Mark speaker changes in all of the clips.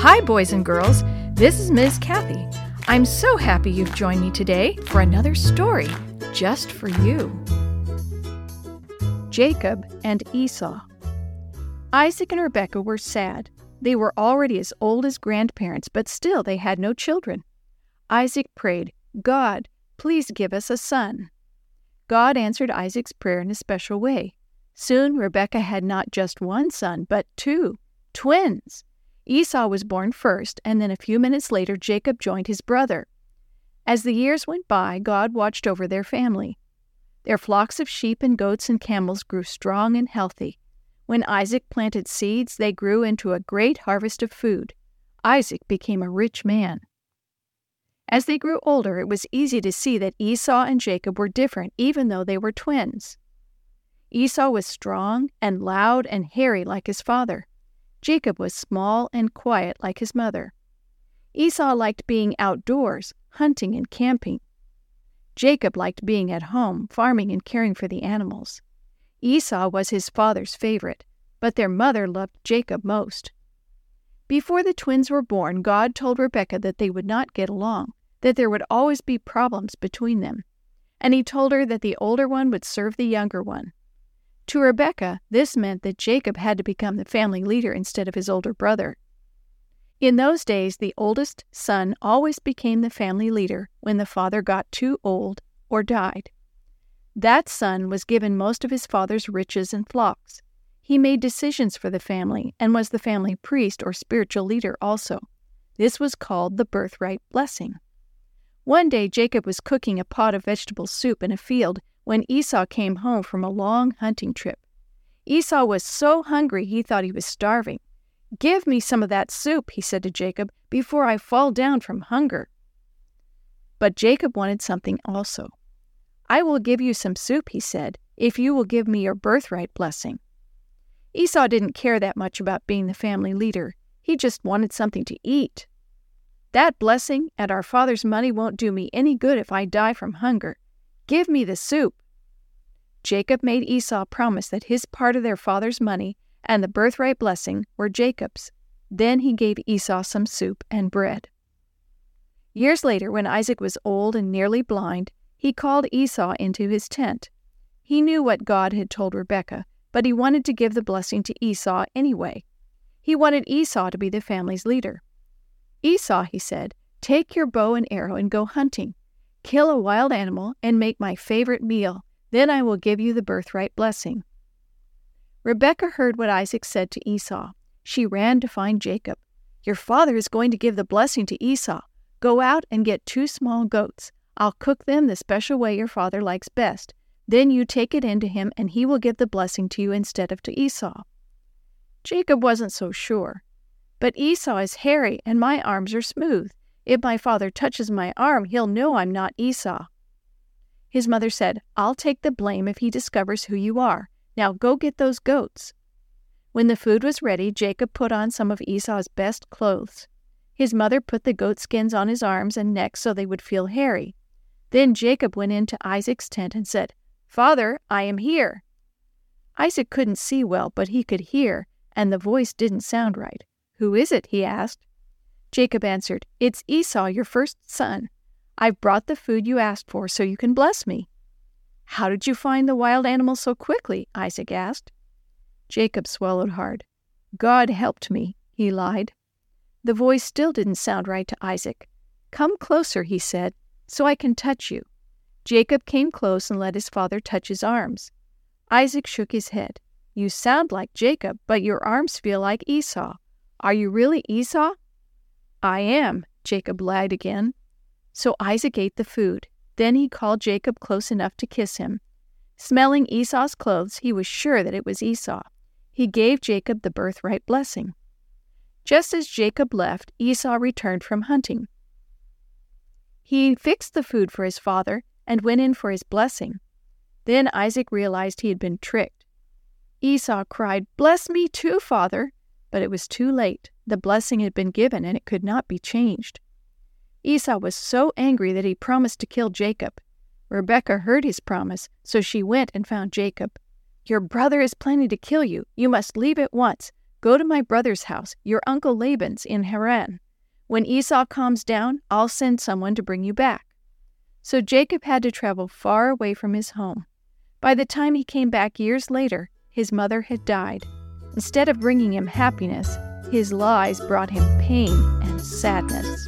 Speaker 1: Hi, boys and girls. This is Ms. Kathy. I'm so happy you've joined me today for another story just for you. Jacob and Esau. Isaac and Rebekah were sad. They were already as old as grandparents, but still they had no children. Isaac prayed, God, please give us a son. God answered Isaac's prayer in a special way. Soon Rebekah had not just one son, but two, twins. Esau was born first, and then a few minutes later Jacob joined his brother. As the years went by, God watched over their family. Their flocks of sheep and goats and camels grew strong and healthy. When Isaac planted seeds, they grew into a great harvest of food. Isaac became a rich man. As they grew older, it was easy to see that Esau and Jacob were different, even though they were twins. Esau was strong and loud and hairy like his father. Jacob was small and quiet like his mother. Esau liked being outdoors, hunting and camping. Jacob liked being at home, farming and caring for the animals. Esau was his father's favorite, but their mother loved Jacob most. Before the twins were born, God told Rebekah that they would not get along, that there would always be problems between them. And he told her that the older one would serve the younger one. To Rebekah, this meant that Jacob had to become the family leader instead of his older brother. In those days, the oldest son always became the family leader when the father got too old or died. That son was given most of his father's riches and flocks. He made decisions for the family and was the family priest or spiritual leader also. This was called the birthright blessing. One day Jacob was cooking a pot of vegetable soup in a field when Esau came home from a long hunting trip. Esau was so hungry he thought he was starving. Give me some of that soup, he said to Jacob, before I fall down from hunger. But Jacob wanted something also. I will give you some soup, he said, if you will give me your birthright blessing. Esau didn't care that much about being the family leader. He just wanted something to eat. That blessing and our father's money won't do me any good if I die from hunger. Give me the soup. Jacob made Esau promise that his part of their father's money and the birthright blessing were Jacob's. Then he gave Esau some soup and bread. Years later, when Isaac was old and nearly blind, he called Esau into his tent. He knew what God had told Rebekah, but he wanted to give the blessing to Esau anyway. He wanted Esau to be the family's leader. Esau, he said, take your bow and arrow and go hunting. Kill a wild animal and make my favorite meal. Then I will give you the birthright blessing. Rebekah heard what Isaac said to Esau. She ran to find Jacob. Your father is going to give the blessing to Esau. Go out and get two small goats. I'll cook them the special way your father likes best. Then you take it in to him, and he will give the blessing to you instead of to Esau. Jacob wasn't so sure. But Esau is hairy, and my arms are smooth. If my father touches my arm, he'll know I'm not Esau. His mother said, I'll take the blame if he discovers who you are. Now go get those goats. When the food was ready, Jacob put on some of Esau's best clothes. His mother put the goat skins on his arms and neck so they would feel hairy. Then Jacob went into Isaac's tent and said, Father, I am here. Isaac couldn't see well, but he could hear, and the voice didn't sound right. Who is it? he asked. Jacob answered, It's Esau, your first son. I've brought the food you asked for so you can bless me. How did you find the wild animal so quickly? Isaac asked. Jacob swallowed hard. God helped me, he lied. The voice still didn't sound right to Isaac. Come closer, he said, so I can touch you. Jacob came close and let his father touch his arms. Isaac shook his head. You sound like Jacob, but your arms feel like Esau. Are you really Esau? I am, Jacob lied again. So Isaac ate the food. Then he called Jacob close enough to kiss him. Smelling Esau's clothes, he was sure that it was Esau. He gave Jacob the birthright blessing. Just as Jacob left, Esau returned from hunting. He fixed the food for his father and went in for his blessing. Then Isaac realized he had been tricked. Esau cried, Bless me too, father! But it was too late. The blessing had been given, and it could not be changed. Esau was so angry that he promised to kill Jacob. Rebekah heard his promise, so she went and found Jacob. Your brother is planning to kill you. You must leave at once. Go to my brother's house, your uncle Laban's in Haran. When Esau calms down, I'll send someone to bring you back. So Jacob had to travel far away from his home. By the time he came back years later, his mother had died. Instead of bringing him happiness, his lies brought him pain and sadness.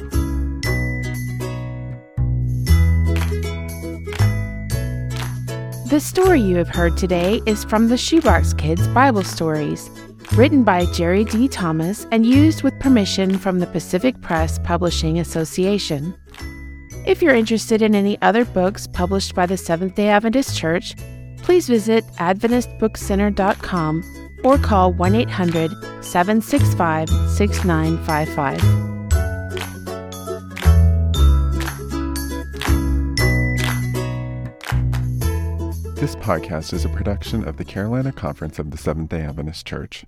Speaker 2: The story you have heard today is from the Shoebox Kids Bible Stories, written by Jerry D. Thomas and used with permission from the Pacific Press Publishing Association. If you're interested in any other books published by the Seventh day Adventist Church, please visit AdventistBookCenter.com or call 1 800 765 6955.
Speaker 3: This podcast is a production of the Carolina Conference of the Seventh day Adventist Church.